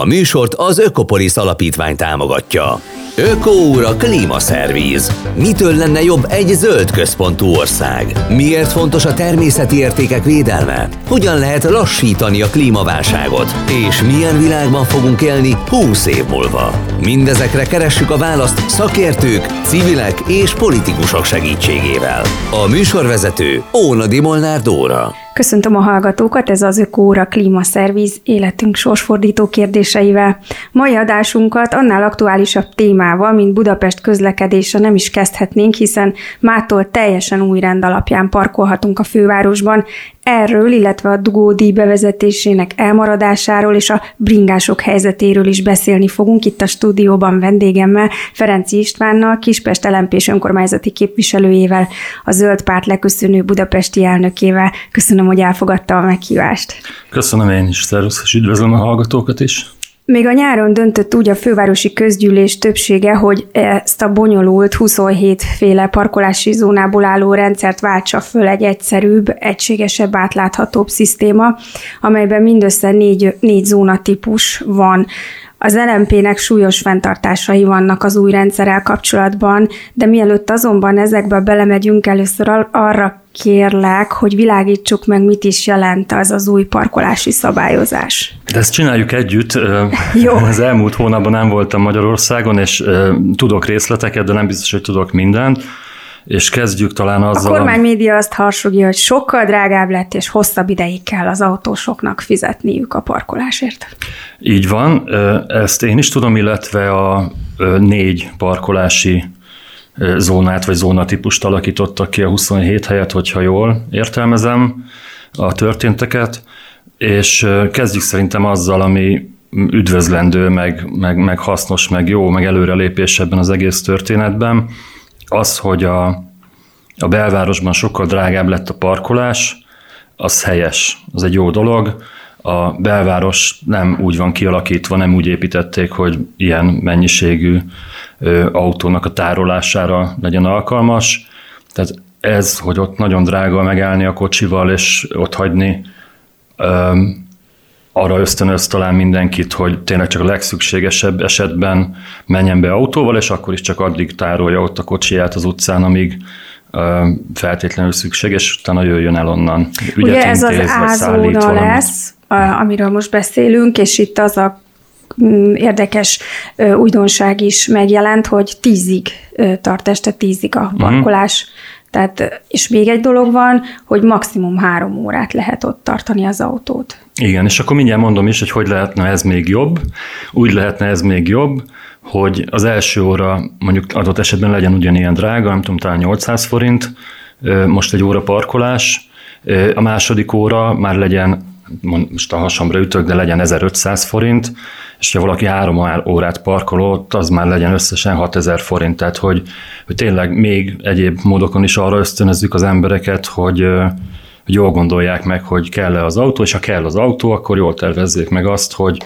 A műsort az Ökopolis Alapítvány támogatja. Ökóúra klímaszervíz. Mitől lenne jobb egy zöld központú ország? Miért fontos a természeti értékek védelme? Hogyan lehet lassítani a klímaválságot? És milyen világban fogunk élni 20 év múlva? Mindezekre keressük a választ szakértők, civilek és politikusok segítségével. A műsorvezető Óna Molnár Dóra. Köszöntöm a hallgatókat, ez az Ökóra Klímaszerviz életünk sorsfordító kérdéseivel. Mai adásunkat annál aktuálisabb témával, mint Budapest közlekedése nem is kezdhetnénk, hiszen mától teljesen új rend alapján parkolhatunk a fővárosban. Erről, illetve a dugódíj bevezetésének elmaradásáról és a bringások helyzetéről is beszélni fogunk itt a stúdióban vendégemmel, Ferenci Istvánnal, Kispest lmp önkormányzati képviselőjével, a Zöld Párt leköszönő budapesti elnökével. Köszönöm, hogy elfogadta a meghívást. Köszönöm én is, szervusz, és üdvözlöm a hallgatókat is. Még a nyáron döntött úgy a fővárosi közgyűlés többsége, hogy ezt a bonyolult 27 féle parkolási zónából álló rendszert váltsa föl egy egyszerűbb, egységesebb, átláthatóbb szisztéma, amelyben mindössze négy, négy zónatípus van. Az LMP-nek súlyos fenntartásai vannak az új rendszerrel kapcsolatban, de mielőtt azonban ezekbe belemegyünk, először arra kérlek, hogy világítsuk meg, mit is jelent az az új parkolási szabályozás. De ezt csináljuk együtt. Jó. Az elmúlt hónapban nem voltam Magyarországon, és tudok részleteket, de nem biztos, hogy tudok mindent. És kezdjük talán azzal... A kormánymédia azt harsogja, hogy sokkal drágább lett, és hosszabb ideig kell az autósoknak fizetniük a parkolásért. Így van, ezt én is tudom, illetve a négy parkolási zónát vagy zónatípust alakítottak ki a 27 helyet, hogyha jól értelmezem a történteket, és kezdjük szerintem azzal, ami üdvözlendő, meg, meg, meg hasznos, meg jó, meg előrelépés ebben az egész történetben, az, hogy a, a belvárosban sokkal drágább lett a parkolás, az helyes, az egy jó dolog. A belváros nem úgy van kialakítva, nem úgy építették, hogy ilyen mennyiségű autónak a tárolására legyen alkalmas. Tehát ez, hogy ott nagyon drága megállni a kocsival és ott hagyni, arra ösztönöz talán mindenkit, hogy tényleg csak a legszükségesebb esetben menjen be autóval, és akkor is csak addig tárolja ott a kocsiját az utcán, amíg feltétlenül szükséges, utána jöjjön el onnan. Ügyet Ugye ez intéz, az ázóna lesz, amiről most beszélünk, és itt az a mm, érdekes újdonság is megjelent, hogy tízig tart este tízig a mhm. parkolás. Mm. Tehát, és még egy dolog van, hogy maximum három órát lehet ott tartani az autót. Igen, és akkor mindjárt mondom is, hogy hogy lehetne ez még jobb. Úgy lehetne ez még jobb, hogy az első óra mondjuk adott esetben legyen ugyanilyen drága, nem tudom, talán 800 forint, most egy óra parkolás, a második óra már legyen, most a hasamra ütök, de legyen 1500 forint, és ha valaki három órát parkolott, az már legyen összesen 6000 forint. Tehát, hogy, hogy tényleg még egyéb módokon is arra ösztönözzük az embereket, hogy, hogy jól gondolják meg, hogy kell-e az autó, és ha kell az autó, akkor jól tervezzék meg azt, hogy,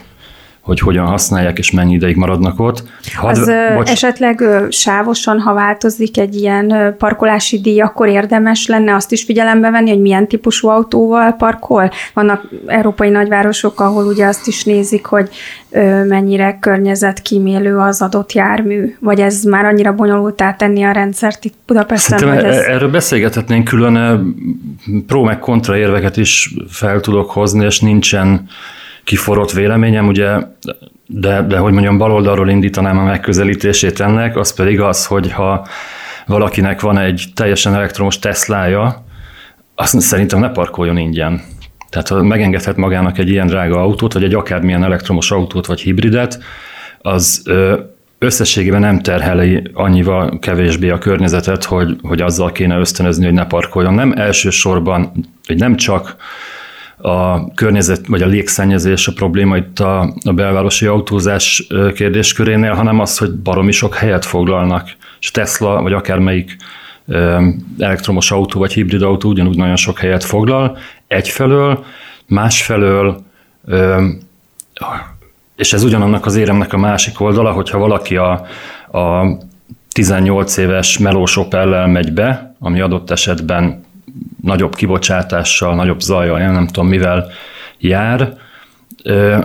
hogy hogyan használják, és mennyi ideig maradnak ott. Had, az bocs... esetleg sávosan, ha változik egy ilyen parkolási díj, akkor érdemes lenne azt is figyelembe venni, hogy milyen típusú autóval parkol? Vannak európai nagyvárosok, ahol ugye azt is nézik, hogy mennyire környezetkímélő az adott jármű, vagy ez már annyira bonyolultá tenni a rendszert itt Budapesten? Szerintem hogy ez... E- erről beszélgethetnénk külön, pro meg kontra érveket is fel tudok hozni, és nincsen kiforrott véleményem, ugye, de, de hogy mondjam, baloldalról indítanám a megközelítését ennek, az pedig az, hogy ha valakinek van egy teljesen elektromos Teslája, azt szerintem ne parkoljon ingyen. Tehát ha megengedhet magának egy ilyen drága autót, vagy egy akármilyen elektromos autót, vagy hibridet, az összességében nem terheli annyival kevésbé a környezetet, hogy, hogy azzal kéne ösztönözni, hogy ne parkoljon. Nem elsősorban, hogy nem csak a környezet vagy a légszennyezés a probléma itt a, a belvárosi autózás kérdéskörénél, hanem az, hogy baromi sok helyet foglalnak. És Tesla, vagy akármelyik elektromos autó vagy hibrid autó ugyanúgy nagyon sok helyet foglal. Egyfelől, másfelől, és ez ugyanannak az éremnek a másik oldala, hogyha valaki a, a 18 éves melós Opellel megy be, ami adott esetben nagyobb kibocsátással, nagyobb zajjal, én nem tudom mivel jár,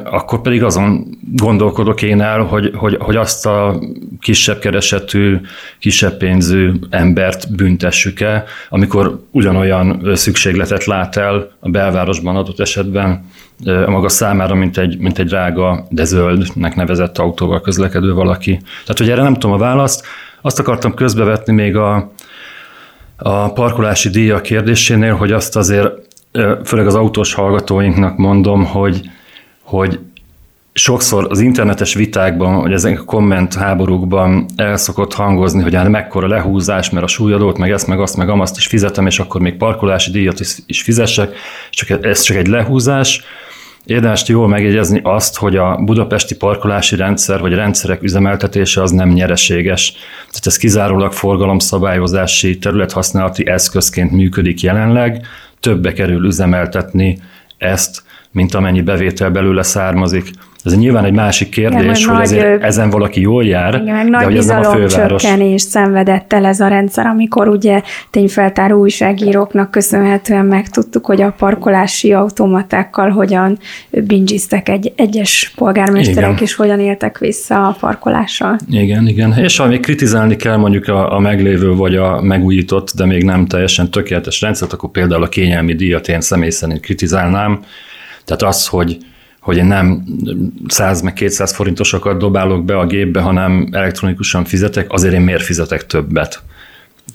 akkor pedig azon gondolkodok én el, hogy, hogy, hogy azt a kisebb keresetű, kisebb pénzű embert büntessük-e, amikor ugyanolyan szükségletet lát el a belvárosban adott esetben a maga számára, mint egy, mint egy drága, de zöldnek nevezett autóval közlekedő valaki. Tehát, hogy erre nem tudom a választ. Azt akartam közbevetni még a, a parkolási díja kérdésénél, hogy azt azért, főleg az autós hallgatóinknak mondom, hogy, hogy sokszor az internetes vitákban, hogy ezek a komment háborúkban el szokott hangozni, hogy hát mekkora lehúzás, mert a súlyadót, meg ezt, meg azt, meg amazt is fizetem, és akkor még parkolási díjat is, is fizessek, csak ez csak egy lehúzás. Érdemes jól megjegyezni azt, hogy a budapesti parkolási rendszer vagy rendszerek üzemeltetése az nem nyereséges. Tehát ez kizárólag forgalomszabályozási területhasználati eszközként működik jelenleg, többe kerül üzemeltetni ezt, mint amennyi bevétel belőle származik. Ez nyilván egy másik kérdés, igen, hogy azért ezen valaki jól jár, igen, meg de nagy hogy ez nem a főváros. csökkenés szenvedett el ez a rendszer, amikor ugye tényfeltáró újságíróknak köszönhetően megtudtuk, hogy a parkolási automatákkal hogyan bingiztek egy, egyes polgármesterek, igen. és hogyan éltek vissza a parkolással. Igen, igen. És ha még kritizálni kell mondjuk a, a meglévő vagy a megújított, de még nem teljesen tökéletes rendszert, akkor például a kényelmi díjat én személy szerint kritizálnám. Tehát az, hogy hogy én nem 100 meg 200 forintosokat dobálok be a gépbe, hanem elektronikusan fizetek, azért én miért fizetek többet?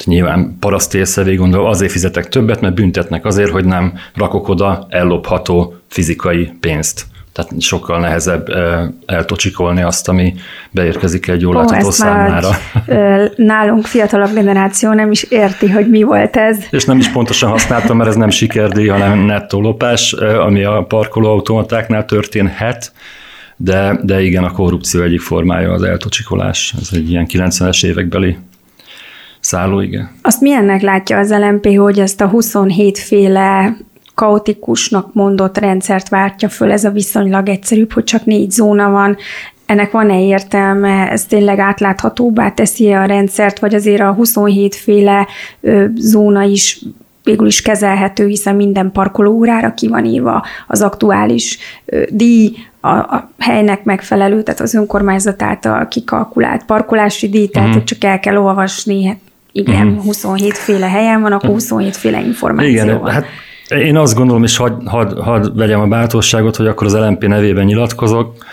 Nyilván paraszt élsze gondol, azért fizetek többet, mert büntetnek azért, hogy nem rakok oda ellopható fizikai pénzt tehát sokkal nehezebb eltocsikolni azt, ami beérkezik egy jól látható számára. Már, nálunk fiatalabb generáció nem is érti, hogy mi volt ez. És nem is pontosan használtam, mert ez nem sikerdíj, hanem nettó lopás, ami a parkolóautomatáknál történhet, de, de igen, a korrupció egyik formája az eltocsikolás. Ez egy ilyen 90-es évekbeli szálló, igen. Azt milyennek látja az LMP, hogy ezt a 27 féle kaotikusnak mondott rendszert váltja föl, ez a viszonylag egyszerűbb, hogy csak négy zóna van, ennek van-e értelme, ez tényleg átláthatóbbá teszi a rendszert, vagy azért a 27 féle zóna is végül is kezelhető, hiszen minden parkolóórára ki van írva az aktuális díj, a, a helynek megfelelő, tehát az önkormányzat által kikalkulált parkolási díj, tehát uh-huh. csak el kell olvasni, hát igen, uh-huh. 27 féle helyen van, akkor 27 féle információ igen, van. Hát én azt gondolom, és hadd had, had vegyem a bátorságot, hogy akkor az LMP nevében nyilatkozok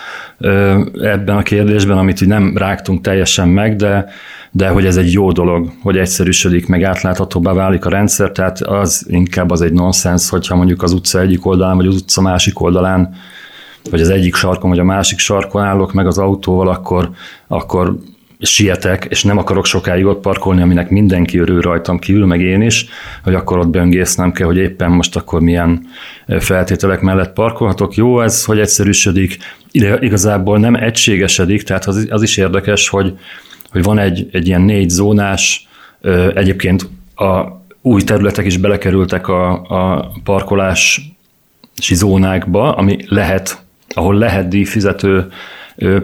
ebben a kérdésben, amit így nem rágtunk teljesen meg, de, de hogy ez egy jó dolog, hogy egyszerűsödik, meg átláthatóbbá válik a rendszer, tehát az inkább az egy nonsens, hogyha mondjuk az utca egyik oldalán, vagy az utca másik oldalán, vagy az egyik sarkon, vagy a másik sarkon állok meg az autóval, akkor, akkor sietek, és nem akarok sokáig ott parkolni, aminek mindenki örül rajtam kívül, meg én is, hogy akkor ott böngésznem kell, hogy éppen most akkor milyen feltételek mellett parkolhatok. Jó ez, hogy egyszerűsödik, igazából nem egységesedik, tehát az, az is érdekes, hogy, hogy van egy, egy ilyen négy zónás, egyébként a új területek is belekerültek a, a parkolási zónákba, ami lehet, ahol lehet díjfizető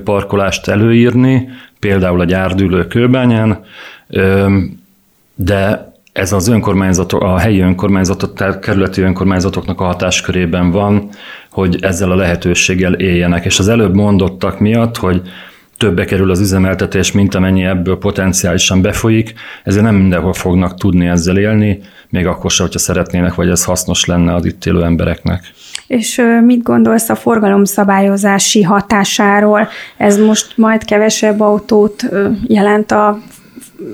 parkolást előírni, például a gyárdülő kőbányán, de ez az önkormányzatok, a helyi önkormányzatok, tehát kerületi önkormányzatoknak a hatáskörében van, hogy ezzel a lehetőséggel éljenek. És az előbb mondottak miatt, hogy többe kerül az üzemeltetés, mint amennyi ebből potenciálisan befolyik, ezért nem mindenhol fognak tudni ezzel élni, még akkor sem, hogyha szeretnének, vagy ez hasznos lenne az itt élő embereknek. És mit gondolsz a forgalomszabályozási hatásáról? Ez most majd kevesebb autót jelent a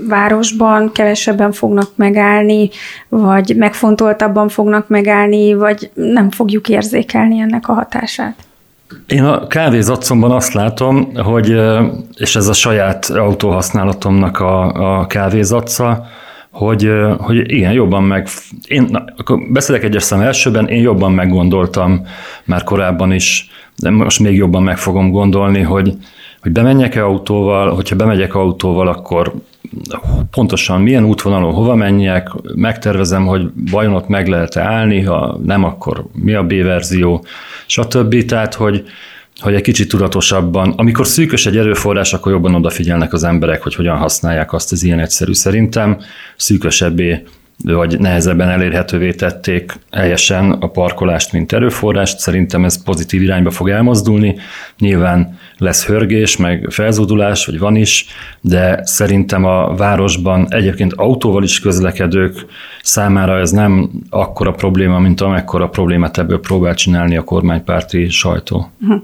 városban, kevesebben fognak megállni, vagy megfontoltabban fognak megállni, vagy nem fogjuk érzékelni ennek a hatását? Én a kávézacomban azt látom, hogy, és ez a saját autóhasználatomnak a, a kávézaca, hogy, hogy igen, jobban meg... Én na, akkor beszélek egyes szem elsőben, én jobban meggondoltam már korábban is, de most még jobban meg fogom gondolni, hogy, hogy bemenjek-e autóval, hogyha bemegyek autóval, akkor pontosan milyen útvonalon hova menjek, megtervezem, hogy vajon ott meg lehet-e állni, ha nem, akkor mi a B-verzió, stb. Tehát, hogy, hogy egy kicsit tudatosabban, amikor szűkös egy erőforrás, akkor jobban odafigyelnek az emberek, hogy hogyan használják azt, az ilyen egyszerű szerintem, szűkösebbé vagy nehezebben elérhetővé tették helyesen a parkolást, mint erőforrást. Szerintem ez pozitív irányba fog elmozdulni. Nyilván lesz hörgés, meg felzódulás, vagy van is, de szerintem a városban egyébként autóval is közlekedők számára ez nem akkora probléma, mint amekkora problémát ebből próbál csinálni a kormánypárti sajtó. Uh-huh.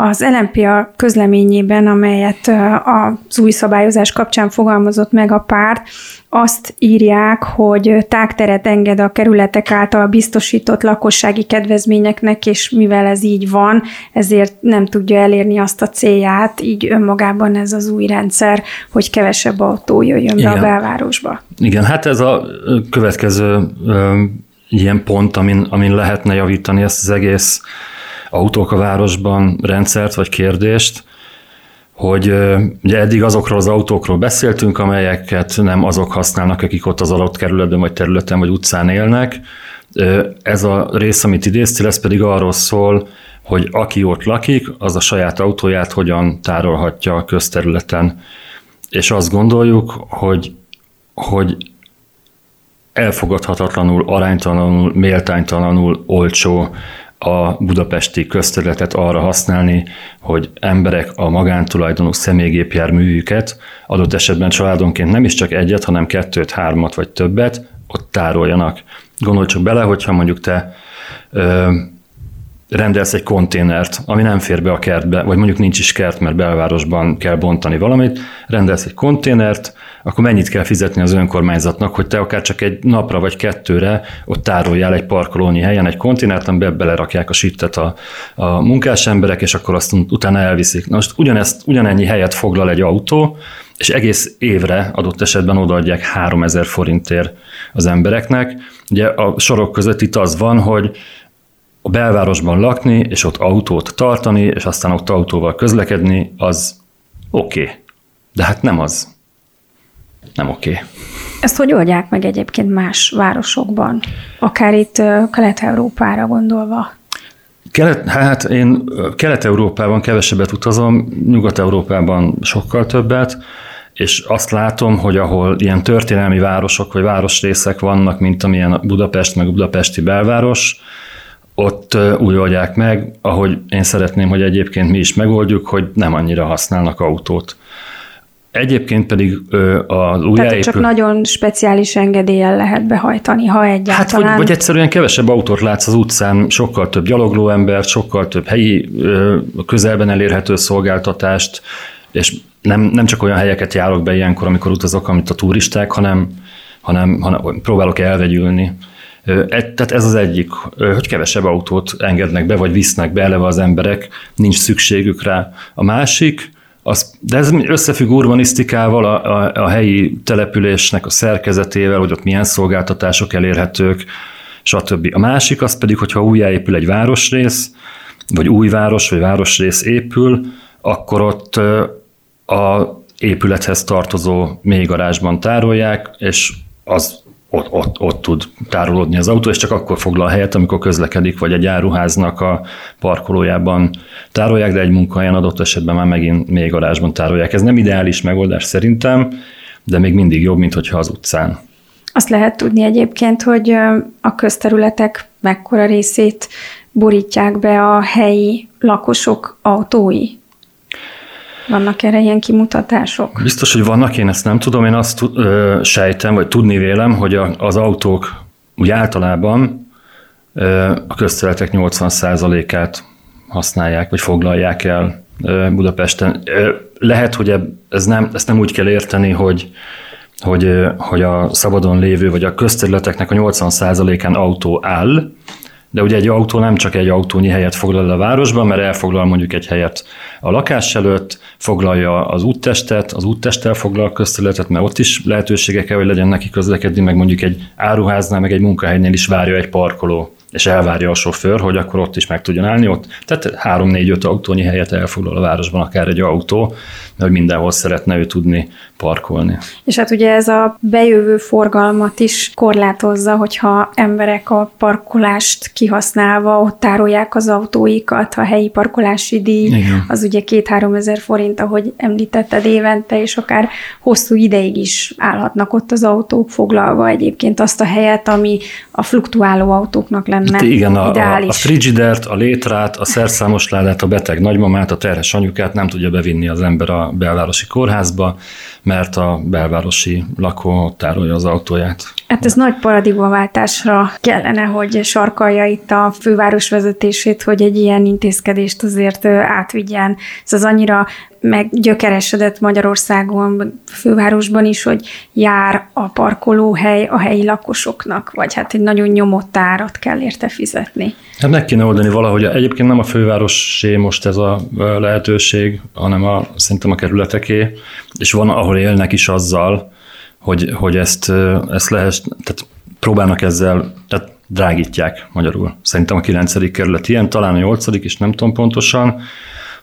Az LMPA közleményében, amelyet az új szabályozás kapcsán fogalmazott meg a párt, azt írják, hogy tágteret enged a kerületek által biztosított lakossági kedvezményeknek, és mivel ez így van, ezért nem tudja elérni azt a célját, így önmagában ez az új rendszer, hogy kevesebb autó jöjjön be a belvárosba. Igen, hát ez a következő ö, ilyen pont, amin, amin lehetne javítani ezt az egész autók a városban rendszert vagy kérdést, hogy ugye eddig azokról az autókról beszéltünk, amelyeket nem azok használnak, akik ott az adott kerületben, vagy területen, vagy utcán élnek. Ez a rész, amit idéztél, ez pedig arról szól, hogy aki ott lakik, az a saját autóját hogyan tárolhatja a közterületen. És azt gondoljuk, hogy, hogy elfogadhatatlanul, aránytalanul, méltánytalanul olcsó a budapesti közterületet arra használni, hogy emberek a magántulajdonú személygépjárműjüket, adott esetben családonként nem is csak egyet, hanem kettőt, hármat vagy többet ott tároljanak. Gondolj csak bele, hogyha mondjuk te rendelsz egy konténert, ami nem fér be a kertbe, vagy mondjuk nincs is kert, mert belvárosban kell bontani valamit, rendelsz egy konténert, akkor mennyit kell fizetni az önkormányzatnak, hogy te akár csak egy napra vagy kettőre ott tároljál egy parkolónyi helyen egy konténert, amiben belerakják a sittet a, a munkás emberek, és akkor azt utána elviszik. Na most ugyanezt, ugyanennyi helyet foglal egy autó, és egész évre adott esetben odaadják 3000 forintért az embereknek. Ugye a sorok között itt az van, hogy a belvárosban lakni, és ott autót tartani, és aztán ott autóval közlekedni, az oké. Okay. De hát nem az. Nem oké. Okay. Ezt hogy oldják meg egyébként más városokban? Akár itt Kelet-Európára gondolva? Kelet, hát én Kelet-Európában kevesebbet utazom, Nyugat-Európában sokkal többet, és azt látom, hogy ahol ilyen történelmi városok vagy városrészek vannak, mint amilyen Budapest meg a budapesti belváros, ott úgy oldják meg, ahogy én szeretném, hogy egyébként mi is megoldjuk, hogy nem annyira használnak autót. Egyébként pedig az újjáépül... Tehát csak nagyon speciális engedéllyel lehet behajtani, ha egyáltalán. Hát vagy, vagy egyszerűen kevesebb autót látsz az utcán, sokkal több gyalogló ember, sokkal több helyi közelben elérhető szolgáltatást, és nem, nem csak olyan helyeket járok be ilyenkor, amikor utazok, amit a turisták, hanem, hanem, hanem próbálok elvegyülni. Tehát ez az egyik, hogy kevesebb autót engednek be, vagy visznek be eleve az emberek, nincs szükségük rá. A másik, az, de ez összefügg urbanisztikával, a, a, a helyi településnek a szerkezetével, hogy ott milyen szolgáltatások elérhetők, stb. A másik az pedig, hogyha újjáépül egy városrész, vagy új város, vagy városrész épül, akkor ott a épülethez tartozó mélygarázsban tárolják, és az ott, ott, ott tud tárolódni az autó, és csak akkor foglal helyet, amikor közlekedik, vagy egy áruháznak a parkolójában tárolják, de egy munkahelyen adott esetben már megint még garázsban tárolják. Ez nem ideális megoldás szerintem, de még mindig jobb, mint hogyha az utcán. Azt lehet tudni egyébként, hogy a közterületek mekkora részét borítják be a helyi lakosok autói. Vannak erre ilyen kimutatások? Biztos, hogy vannak, én ezt nem tudom. Én azt ö, sejtem, vagy tudni vélem, hogy a, az autók úgy általában ö, a közterületek 80%-át használják, vagy foglalják el ö, Budapesten. Ö, lehet, hogy ez nem, ezt nem úgy kell érteni, hogy hogy, hogy a szabadon lévő, vagy a közterületeknek a 80%-án autó áll, de ugye egy autó nem csak egy autónyi helyet foglal a városban, mert elfoglal mondjuk egy helyet a lakás előtt, foglalja az úttestet, az úttesttel foglal közterületet, mert ott is lehetősége kell, hogy legyen neki közlekedni, meg mondjuk egy áruháznál, meg egy munkahelynél is várja egy parkoló. És elvárja a sofőr, hogy akkor ott is meg tudjon állni. Ott, tehát három-négy-öt autónyi helyet elfoglal a városban akár egy autó, hogy mindenhol szeretne ő tudni parkolni. És hát ugye ez a bejövő forgalmat is korlátozza, hogyha emberek a parkolást kihasználva ott tárolják az autóikat, a helyi parkolási díj, Igen. az ugye két-három ezer forint, ahogy említetted évente, és akár hosszú ideig is állhatnak ott az autók foglalva egyébként azt a helyet, ami a fluktuáló autóknak lenne hát igen, a, ideális. a frigidert, a létrát, a szerszámos ládát, a beteg nagymamát, a terhes anyukát nem tudja bevinni az ember a belvárosi kórházba, mert a belvárosi lakó tárolja az autóját. Hát ez nagy paradigmaváltásra kellene, hogy sarkalja itt a főváros vezetését, hogy egy ilyen intézkedést azért átvigyen. Ez az annyira meggyökeresedett Magyarországon, fővárosban is, hogy jár a parkolóhely a helyi lakosoknak, vagy hát egy nagyon nyomott árat kell érte fizetni. Hát meg kéne oldani valahogy. Egyébként nem a fővárosé most ez a lehetőség, hanem a, szerintem a kerületeké, és van, ahol élnek is azzal, hogy, hogy ezt, ezt lehet, tehát próbálnak ezzel, tehát drágítják magyarul. Szerintem a 9. kerület ilyen, talán a 8. is, nem tudom pontosan,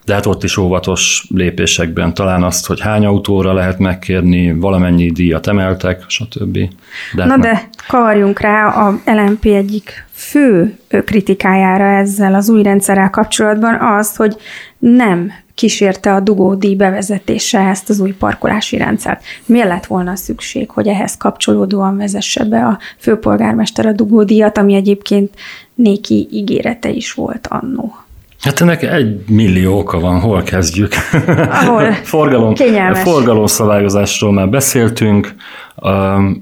de hát ott is óvatos lépésekben talán azt, hogy hány autóra lehet megkérni, valamennyi díjat emeltek, stb. De Na de kavarjunk rá a LMP egyik fő kritikájára ezzel az új rendszerrel kapcsolatban az, hogy nem kísérte a dugódíj bevezetése ezt az új parkolási rendszert. Miért lett volna szükség, hogy ehhez kapcsolódóan vezesse be a főpolgármester a dugódíjat, ami egyébként néki ígérete is volt annó? Hát ennek egy millió oka van, hol kezdjük? Ahol forgalom, forgalomszabályozásról már beszéltünk. Um,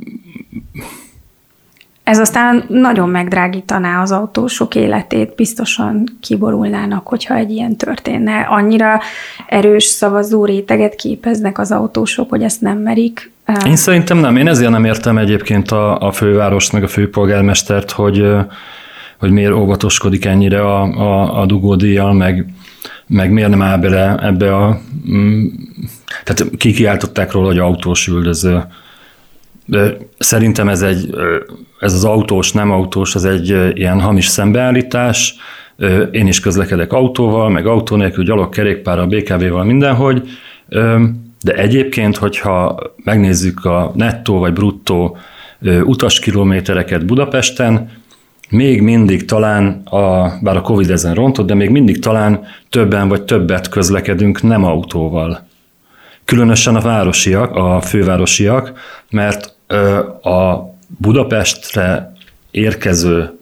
ez aztán nagyon megdrágítaná az autósok életét, biztosan kiborulnának, hogyha egy ilyen történne. Annyira erős szavazó réteget képeznek az autósok, hogy ezt nem merik. Én szerintem nem. Én ezért nem értem egyébként a, a fővárost, meg a főpolgármestert, hogy hogy miért óvatoskodik ennyire a, a, a dugódíjjal, meg, meg miért nem áll bele ebbe a... Mm, tehát kikiáltották róla, hogy autós üldöző. De szerintem ez, egy, ez az autós, nem autós, ez egy ilyen hamis szembeállítás. Én is közlekedek autóval, meg autó nélkül, gyalog, kerékpárral, BKV-val, mindenhogy. De egyébként, hogyha megnézzük a nettó vagy bruttó utaskilométereket Budapesten, még mindig talán, a, bár a Covid ezen rontott, de még mindig talán többen vagy többet közlekedünk nem autóval. Különösen a városiak, a fővárosiak, mert a Budapestre érkező,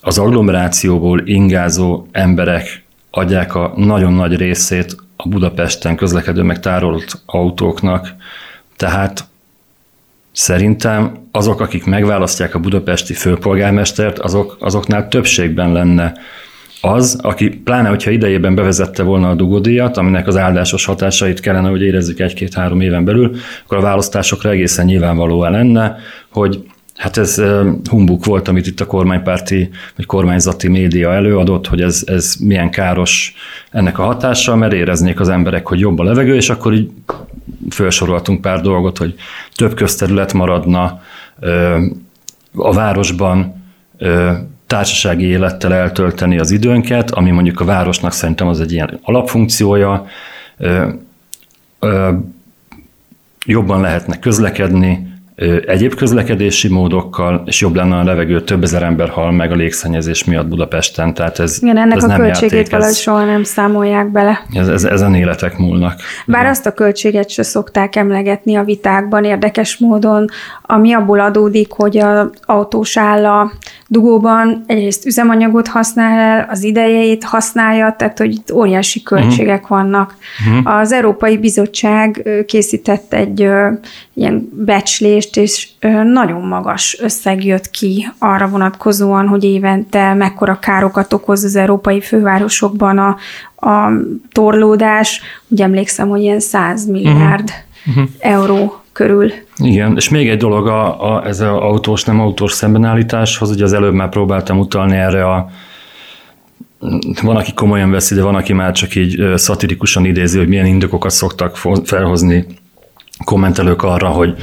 az agglomerációból ingázó emberek adják a nagyon nagy részét a Budapesten közlekedő meg tárolt autóknak. Tehát Szerintem azok, akik megválasztják a budapesti főpolgármestert, azok, azoknál többségben lenne az, aki pláne, hogyha idejében bevezette volna a dugódíjat, aminek az áldásos hatásait kellene, hogy érezzük egy-két-három éven belül, akkor a választásokra egészen nyilvánvalóan lenne, hogy Hát ez humbuk volt, amit itt a kormánypárti vagy kormányzati média előadott, hogy ez, ez milyen káros ennek a hatása, mert éreznék az emberek, hogy jobb a levegő, és akkor így felsoroltunk pár dolgot, hogy több közterület maradna a városban, társasági élettel eltölteni az időnket, ami mondjuk a városnak szerintem az egy ilyen alapfunkciója, jobban lehetne közlekedni, egyéb közlekedési módokkal, és jobb lenne a levegő, több ezer ember hal meg a légszennyezés miatt Budapesten. Tehát ez, Igen, ennek ez a nem költségét játék, valahogy soha nem számolják bele. Ez, ez, ezen életek múlnak. Bár Igen. azt a költséget se szokták emlegetni a vitákban érdekes módon, ami abból adódik, hogy az autós áll a dugóban egyrészt üzemanyagot használ el, az idejeit használja, tehát hogy itt óriási költségek uh-huh. vannak. Uh-huh. Az Európai Bizottság készített egy ilyen becslést, és nagyon magas összeg jött ki arra vonatkozóan, hogy évente mekkora károkat okoz az európai fővárosokban a, a torlódás. Ugye emlékszem, hogy ilyen 100 milliárd uh-huh. euró körül. Igen, és még egy dolog a, a, ez az autós, nem autós szembenállításhoz, ugye az előbb már próbáltam utalni erre a van, aki komolyan veszi, de van, aki már csak így szatirikusan idézi, hogy milyen indokokat szoktak felhozni kommentelők arra, hogy,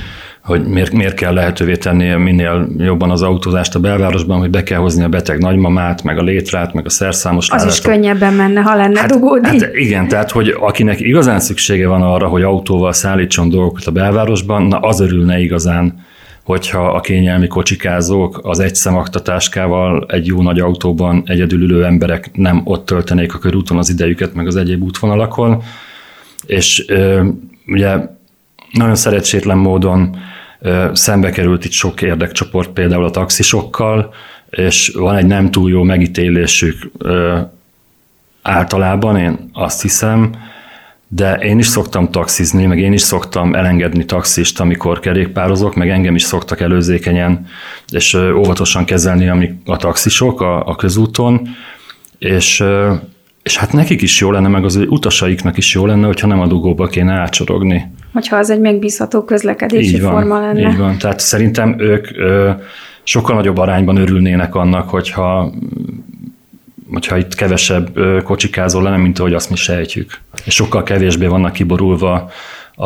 hogy miért, miért kell lehetővé tenni minél jobban az autózást a belvárosban, hogy be kell hozni a beteg nagymamát, meg a létrát, meg a szerszámos Az is könnyebben menne, ha lenne hát, dugódi. Hát igen, tehát hogy akinek igazán szüksége van arra, hogy autóval szállítson dolgokat a belvárosban, na az örülne igazán, hogyha a kényelmi kocsikázók az egy szemaktatáskával egy jó nagy autóban egyedül ülő emberek nem ott töltenék a körúton az idejüket, meg az egyéb útvonalakon. És ugye nagyon szerencsétlen módon szembe került itt sok érdekcsoport, például a taxisokkal, és van egy nem túl jó megítélésük általában, én azt hiszem, de én is szoktam taxizni, meg én is szoktam elengedni taxist, amikor kerékpározok, meg engem is szoktak előzékenyen és óvatosan kezelni a taxisok a, a közúton, és, és hát nekik is jó lenne, meg az utasaiknak is jó lenne, hogyha nem a dugóba kéne átsorogni. Hogyha az egy megbízható közlekedési így van, forma lenne. Így van, tehát szerintem ők ö, sokkal nagyobb arányban örülnének annak, hogyha hogyha itt kevesebb kocsikázó lenne, mint ahogy azt mi sejtjük. És sokkal kevésbé vannak kiborulva a,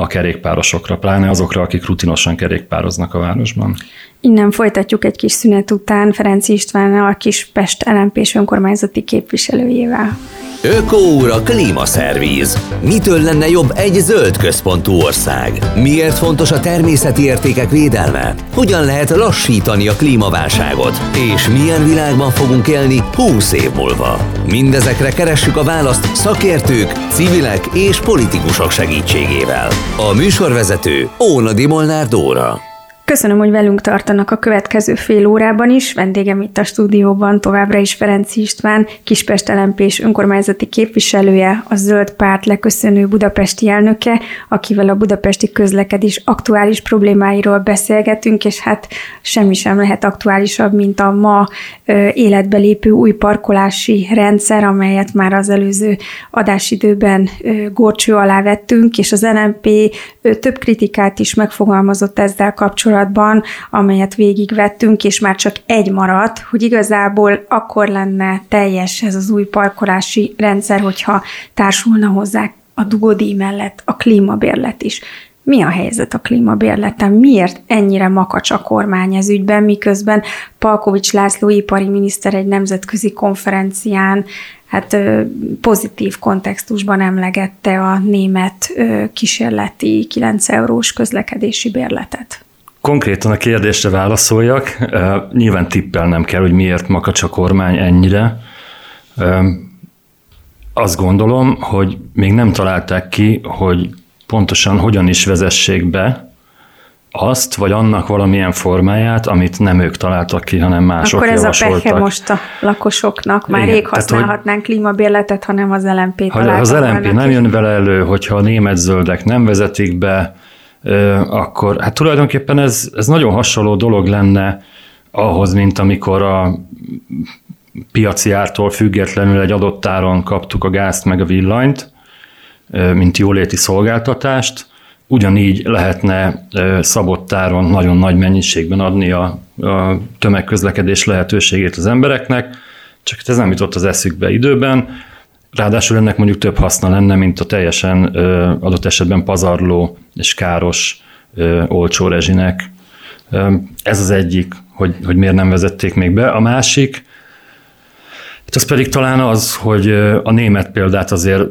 a kerékpárosokra, pláne azokra, akik rutinosan kerékpároznak a városban. Innen folytatjuk egy kis szünet után Ferenc Istvánnal, a Kispest lmp önkormányzati képviselőjével. Ökóúr a klímaszervíz. Mitől lenne jobb egy zöld központú ország? Miért fontos a természeti értékek védelme? Hogyan lehet lassítani a klímaválságot? És milyen világban fogunk élni 20 év múlva? Mindezekre keressük a választ szakértők, civilek és politikusok segítségével. A műsorvezető Ónadi Molnár Dóra. Köszönöm, hogy velünk tartanak a következő fél órában is. Vendégem itt a stúdióban továbbra is Ferenc István, Kispest lmp önkormányzati képviselője, a Zöld Párt leköszönő budapesti elnöke, akivel a budapesti közlekedés aktuális problémáiról beszélgetünk, és hát semmi sem lehet aktuálisabb, mint a ma életbe lépő új parkolási rendszer, amelyet már az előző adásidőben górcső alá vettünk, és az LMP több kritikát is megfogalmazott ezzel kapcsolatban, kapcsolatban, amelyet végigvettünk, és már csak egy maradt, hogy igazából akkor lenne teljes ez az új parkolási rendszer, hogyha társulna hozzá a dugódíj mellett a klímabérlet is. Mi a helyzet a klímabérleten? Miért ennyire makacs a kormány ez ügyben, miközben Palkovics László ipari miniszter egy nemzetközi konferencián hát pozitív kontextusban emlegette a német kísérleti 9 eurós közlekedési bérletet? Konkrétan a kérdésre válaszoljak. Nyilván tippelnem kell, hogy miért makacs a kormány ennyire. Azt gondolom, hogy még nem találták ki, hogy pontosan hogyan is vezessék be azt, vagy annak valamilyen formáját, amit nem ők találtak ki, hanem mások Akkor ez javasoltak. a pehe most a lakosoknak. Már Igen, rég használhatnánk tehát, klímabérletet, hanem az LMP Ha az LMP nem jön vele elő, hogyha a német zöldek nem vezetik be, akkor hát tulajdonképpen ez, ez nagyon hasonló dolog lenne ahhoz, mint amikor a piaci ártól függetlenül egy adott áron kaptuk a gázt meg a villanyt, mint jóléti szolgáltatást, ugyanígy lehetne szabott áron nagyon nagy mennyiségben adni a, a tömegközlekedés lehetőségét az embereknek, csak ez nem jutott az eszükbe időben, Ráadásul ennek mondjuk több haszna lenne, mint a teljesen adott esetben pazarló és káros olcsó rezsinek. Ez az egyik, hogy, hogy miért nem vezették még be. A másik, hát az pedig talán az, hogy a német példát azért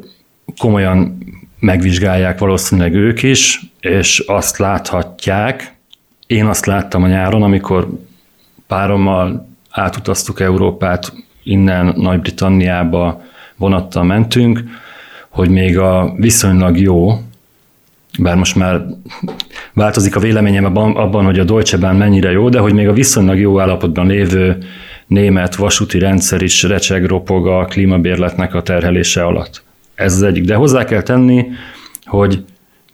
komolyan megvizsgálják valószínűleg ők is, és azt láthatják, én azt láttam a nyáron, amikor párommal átutaztuk Európát innen Nagy-Britanniába, vonattal mentünk, hogy még a viszonylag jó, bár most már változik a véleményem abban, hogy a Deutsche Bahn mennyire jó, de hogy még a viszonylag jó állapotban lévő német vasúti rendszer is recseg, ropog a klímabérletnek a terhelése alatt. Ez az egyik. De hozzá kell tenni, hogy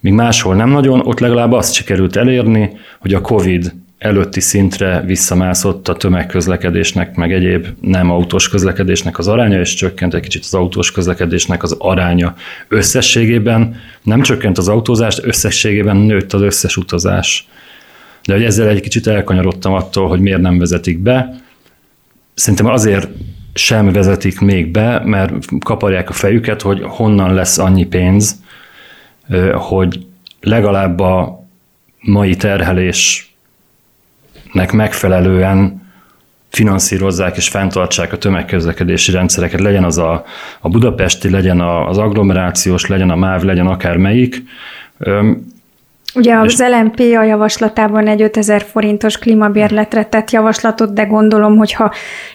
míg máshol nem nagyon, ott legalább azt sikerült elérni, hogy a COVID előtti szintre visszamászott a tömegközlekedésnek, meg egyéb nem autós közlekedésnek az aránya, és csökkent egy kicsit az autós közlekedésnek az aránya. Összességében nem csökkent az autózást, összességében nőtt az összes utazás. De hogy ezzel egy kicsit elkanyarodtam attól, hogy miért nem vezetik be. Szerintem azért sem vezetik még be, mert kaparják a fejüket, hogy honnan lesz annyi pénz, hogy legalább a mai terhelésnek megfelelően finanszírozzák és fenntartsák a tömegközlekedési rendszereket, legyen az a, a budapesti, legyen az agglomerációs, legyen a MÁV, legyen akár melyik. Ugye az LMP a javaslatában egy 5000 forintos klímabérletre tett javaslatot, de gondolom, hogyha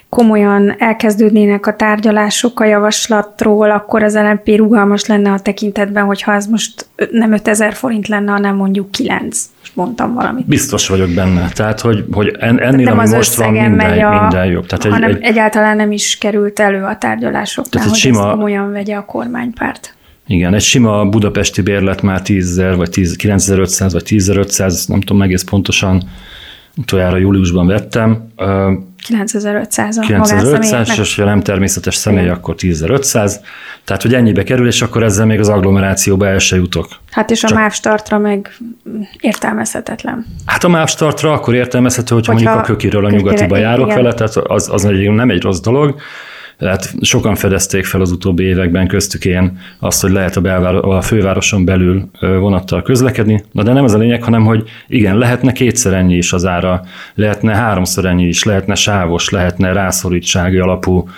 komolyan elkezdődnének a tárgyalások a javaslatról, akkor az LMP rugalmas lenne a tekintetben, hogyha ez most nem 5000 forint lenne, hanem mondjuk 9. Most mondtam valamit. Biztos vagyok benne. Tehát, hogy, hogy ennél, nem ami most van, minden, a, minden jobb. Tehát egy, hanem egy, egyáltalán nem is került elő a tárgyalásoknál, tehát hogy sima, ezt komolyan vegye a kormánypárt. Igen, egy sima budapesti bérlet már 10 vagy 10, 9500 vagy 10500, nem tudom egész pontosan, utoljára júliusban vettem. 9500 a 9500, és ha nem természetes személy, Igen. akkor 10500. Tehát, hogy ennyibe kerül, és akkor ezzel még az agglomerációba el se jutok. Hát és a. MÁV startra meg értelmezhetetlen. Hát a MÁV startra akkor értelmezhető, hogyha, hogyha mondjuk a kökiről a nyugatiba járok igen. vele, tehát az, az nem egy rossz dolog. Tehát sokan fedezték fel az utóbbi években, köztük én azt, hogy lehet a, belváros, a fővároson belül vonattal közlekedni. Na de nem ez a lényeg, hanem hogy igen, lehetne kétszer ennyi is az ára, lehetne háromszor ennyi is, lehetne sávos, lehetne rászorítsági alapú,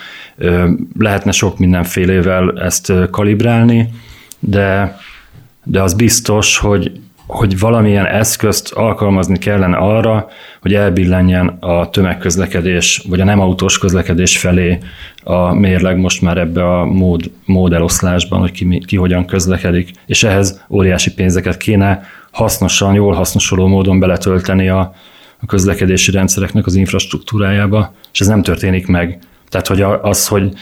lehetne sok mindenfélével ezt kalibrálni, de, de az biztos, hogy hogy valamilyen eszközt alkalmazni kellene arra, hogy elbillenjen a tömegközlekedés, vagy a nem autós közlekedés felé a mérleg most már ebbe a mód, módeloszlásban, hogy ki, ki hogyan közlekedik, és ehhez óriási pénzeket kéne hasznosan, jól hasznosuló módon beletölteni a, a közlekedési rendszereknek az infrastruktúrájába, és ez nem történik meg. Tehát, hogy az, hogy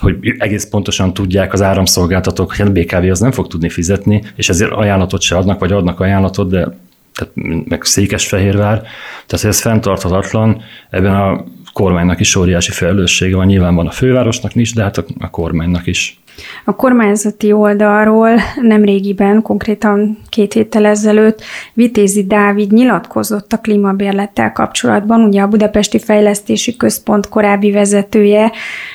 hogy egész pontosan tudják az áramszolgáltatók, hogy a BKV az nem fog tudni fizetni, és ezért ajánlatot se adnak, vagy adnak ajánlatot, de tehát meg Székesfehérvár, tehát ez fenntarthatatlan, ebben a kormánynak is óriási felelőssége van, nyilván van a fővárosnak is, de hát a, a kormánynak is. A kormányzati oldalról nemrégiben, konkrétan két héttel ezelőtt Vitézi Dávid nyilatkozott a klímabérlettel kapcsolatban, ugye a Budapesti Fejlesztési Központ korábbi vezetője,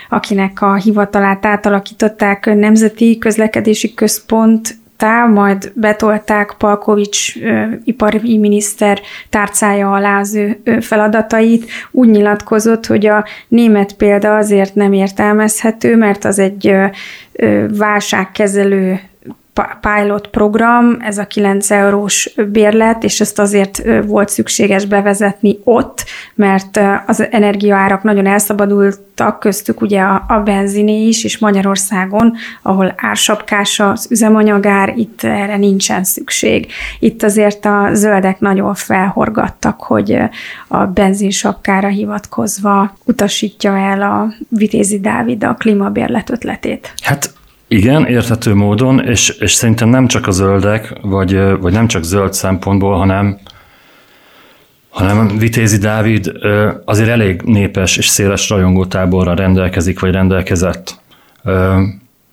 akinek a hivatalát átalakították Nemzeti Közlekedési Központ tá, majd betolták Palkovics ipari miniszter tárcája alá az ő feladatait. Úgy nyilatkozott, hogy a német példa azért nem értelmezhető, mert az egy válságkezelő pilot program, ez a 9 eurós bérlet, és ezt azért volt szükséges bevezetni ott, mert az energiaárak nagyon elszabadultak, köztük ugye a, a benziné is, és Magyarországon, ahol ársapkás az üzemanyagár, itt erre nincsen szükség. Itt azért a zöldek nagyon felhorgattak, hogy a benzinsapkára hivatkozva utasítja el a Vitézi Dávid a klímabérlet ötletét. Hát igen, érthető módon, és, és szerintem nem csak a zöldek, vagy, vagy nem csak zöld szempontból, hanem, hanem Vitézi Dávid azért elég népes és széles rajongótáborra rendelkezik, vagy rendelkezett.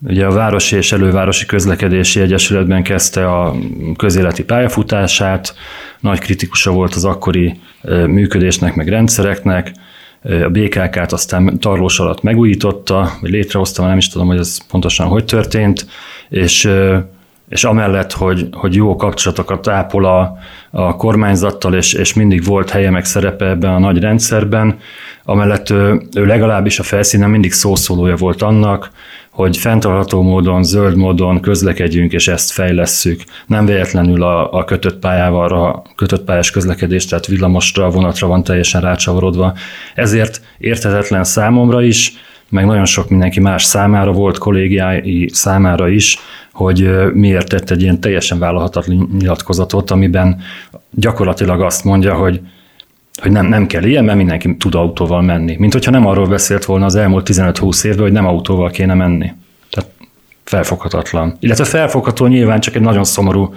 Ugye a Városi és Elővárosi Közlekedési Egyesületben kezdte a közéleti pályafutását, nagy kritikusa volt az akkori működésnek, meg rendszereknek, a BKK-t aztán tarlós alatt megújította, vagy létrehozta, nem is tudom, hogy ez pontosan hogy történt, és, és amellett, hogy, hogy jó kapcsolatokat ápol a, a kormányzattal, és, és mindig volt helye meg szerepe ebben a nagy rendszerben, amellett ő, ő legalábbis a felszínen mindig szószólója volt annak, hogy fenntartható módon, zöld módon közlekedjünk, és ezt fejlesszük. Nem véletlenül a, a kötött pályával, a kötött pályás közlekedés, tehát villamosra, vonatra van teljesen rácsavarodva. Ezért érthetetlen számomra is, meg nagyon sok mindenki más számára volt, kollégiái számára is, hogy miért tett egy ilyen teljesen vállalhatatlan nyilatkozatot, amiben gyakorlatilag azt mondja, hogy hogy nem, nem kell ilyen, mert mindenki tud autóval menni. Mint hogyha nem arról beszélt volna az elmúlt 15-20 évben, hogy nem autóval kéne menni. Tehát felfoghatatlan. Illetve felfogható nyilván csak egy nagyon szomorú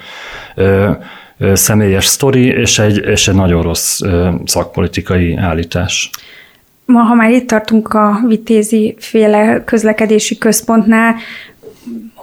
ö, ö, személyes sztori, és egy, és egy nagyon rossz ö, szakpolitikai állítás. Ma, ha már itt tartunk a vitézi féle közlekedési központnál,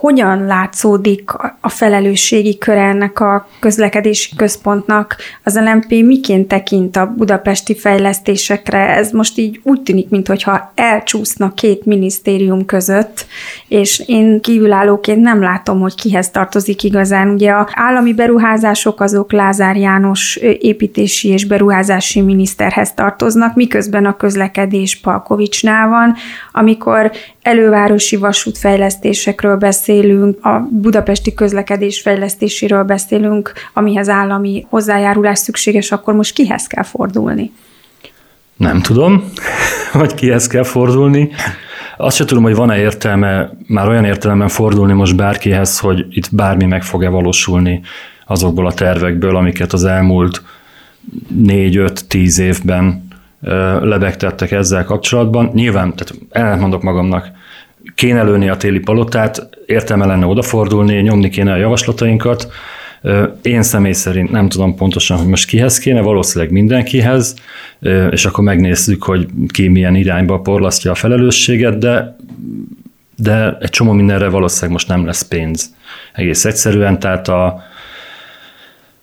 hogyan látszódik a felelősségi köre ennek a közlekedési központnak? Az LMP miként tekint a budapesti fejlesztésekre? Ez most így úgy tűnik, mintha elcsúszna két minisztérium között, és én kívülállóként nem látom, hogy kihez tartozik igazán. Ugye a állami beruházások azok Lázár János építési és beruházási miniszterhez tartoznak, miközben a közlekedés Palkovicsnál van, amikor elővárosi vasútfejlesztésekről beszélünk, a budapesti közlekedés fejlesztéséről beszélünk, amihez állami hozzájárulás szükséges, akkor most kihez kell fordulni? Nem tudom, hogy kihez kell fordulni. Azt sem tudom, hogy van-e értelme már olyan értelemben fordulni most bárkihez, hogy itt bármi meg fog-e valósulni azokból a tervekből, amiket az elmúlt négy-öt-tíz évben lebegtettek ezzel kapcsolatban. Nyilván, tehát elmondok magamnak, kéne lőni a téli palotát, értelme lenne odafordulni, nyomni kéne a javaslatainkat. Én személy szerint nem tudom pontosan, hogy most kihez kéne, valószínűleg mindenkihez, és akkor megnézzük, hogy ki milyen irányba porlasztja a felelősséget, de, de egy csomó mindenre valószínűleg most nem lesz pénz. Egész egyszerűen, tehát a,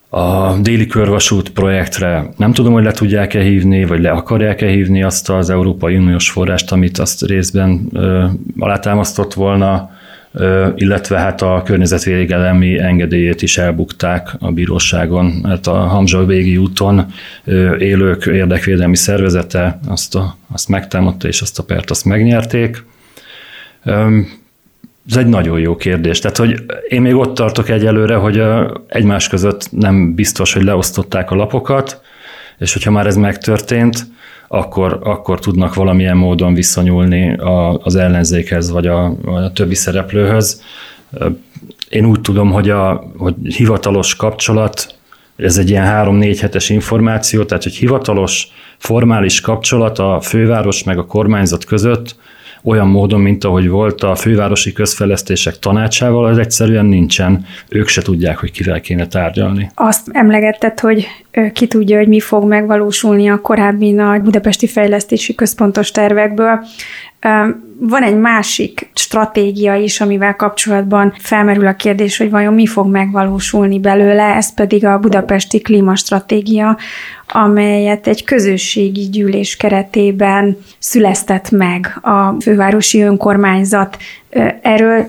a déli körvasút projektre nem tudom, hogy le tudják-e hívni, vagy le akarják-e hívni azt az Európai Uniós forrást, amit azt részben ö, alátámasztott volna, ö, illetve hát a környezetvédelmi engedélyét is elbukták a bíróságon, mert a Hamzsa végi úton ö, élők érdekvédelmi szervezete azt, a, azt megtámadta, és azt a pert azt megnyerték. Ez egy nagyon jó kérdés. Tehát, hogy én még ott tartok egyelőre, hogy egymás között nem biztos, hogy leosztották a lapokat, és hogyha már ez megtörtént, akkor, akkor tudnak valamilyen módon viszonyulni az ellenzékhez, vagy a, a többi szereplőhöz. Én úgy tudom, hogy a hogy hivatalos kapcsolat, ez egy ilyen három-négy hetes információ, tehát hogy hivatalos, formális kapcsolat a főváros meg a kormányzat között olyan módon, mint ahogy volt a fővárosi közfejlesztések tanácsával, az egyszerűen nincsen. Ők se tudják, hogy kivel kéne tárgyalni. Azt emlegetted, hogy ki tudja, hogy mi fog megvalósulni a korábbi nagy budapesti fejlesztési központos tervekből. Van egy másik stratégia is, amivel kapcsolatban felmerül a kérdés, hogy vajon mi fog megvalósulni belőle, ez pedig a budapesti klímastratégia, amelyet egy közösségi gyűlés keretében szüleztet meg a fővárosi önkormányzat. Erről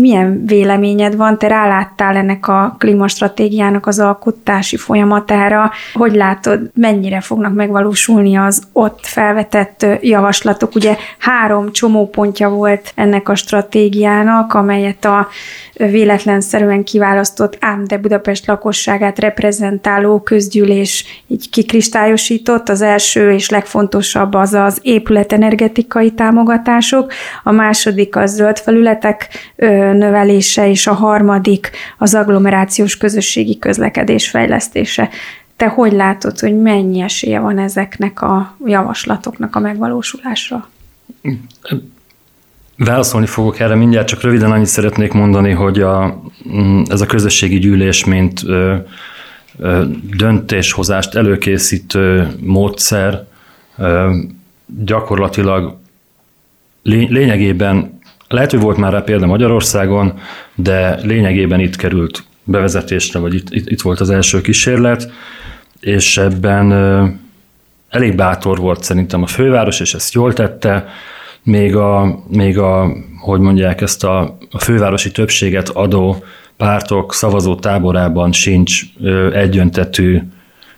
milyen véleményed van? Te ráláttál ennek a klímastratégiának az alkotási folyamatára. Hogy látod, mennyire fognak megvalósulni az ott felvetett javaslatok? Ugye három csomópontja volt ennek a stratégiának, amelyet a véletlenszerűen kiválasztott, ám de Budapest lakosságát reprezentáló közgyűlés így kikristályosított. Az első és legfontosabb az az épületenergetikai támogatások, a második az zöld felületek növelése, és a harmadik az agglomerációs közösségi közlekedés fejlesztése. Te hogy látod, hogy mennyi esélye van ezeknek a javaslatoknak a megvalósulásra? Válaszolni fogok erre mindjárt, csak röviden annyit szeretnék mondani, hogy a, mm, ez a közösségi gyűlés, mint ö, ö, döntéshozást előkészítő módszer ö, gyakorlatilag lényegében, lehet, hogy volt már rá példa Magyarországon, de lényegében itt került bevezetésre, vagy itt, itt, itt volt az első kísérlet, és ebben elég bátor volt szerintem a főváros, és ezt jól tette, még a, még a hogy mondják, ezt a, a fővárosi többséget adó pártok szavazó táborában sincs egyöntetű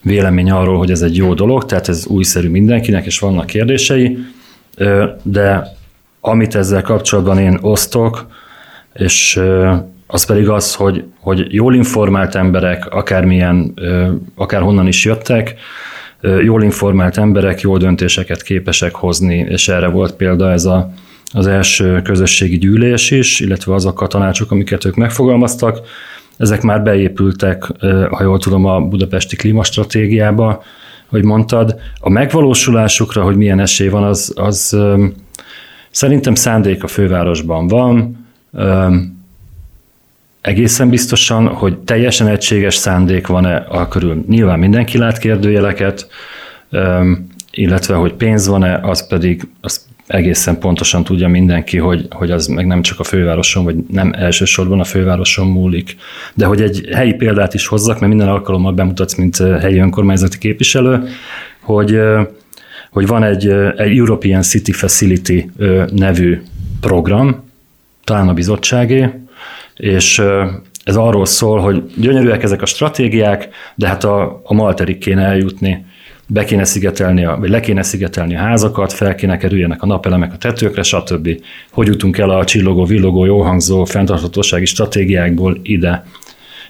vélemény arról, hogy ez egy jó dolog, tehát ez újszerű mindenkinek, és vannak kérdései, de amit ezzel kapcsolatban én osztok, és az pedig az, hogy, hogy jól informált emberek, akármilyen, akárhonnan is jöttek, jól informált emberek jól döntéseket képesek hozni, és erre volt példa ez a, az első közösségi gyűlés is, illetve azok a tanácsok, amiket ők megfogalmaztak. Ezek már beépültek, ha jól tudom, a budapesti klímastratégiába, hogy mondtad. A megvalósulásukra, hogy milyen esély van, az, az szerintem szándék a fővárosban van, egészen biztosan, hogy teljesen egységes szándék van-e a körül. Nyilván mindenki lát kérdőjeleket, illetve hogy pénz van-e, az pedig, az egészen pontosan tudja mindenki, hogy, hogy az meg nem csak a fővároson, vagy nem elsősorban a fővároson múlik. De hogy egy helyi példát is hozzak, mert minden alkalommal bemutatsz, mint helyi önkormányzati képviselő, hogy, hogy van egy, egy European City Facility nevű program, talán a bizottságé, és ez arról szól, hogy gyönyörűek ezek a stratégiák, de hát a, a Malterig kéne eljutni be kéne szigetelni, a, vagy le kéne szigetelni a házakat, fel kéne kerüljenek a napelemek a tetőkre, stb. Hogy jutunk el a csillogó, villogó, jóhangzó fenntarthatósági stratégiákból ide.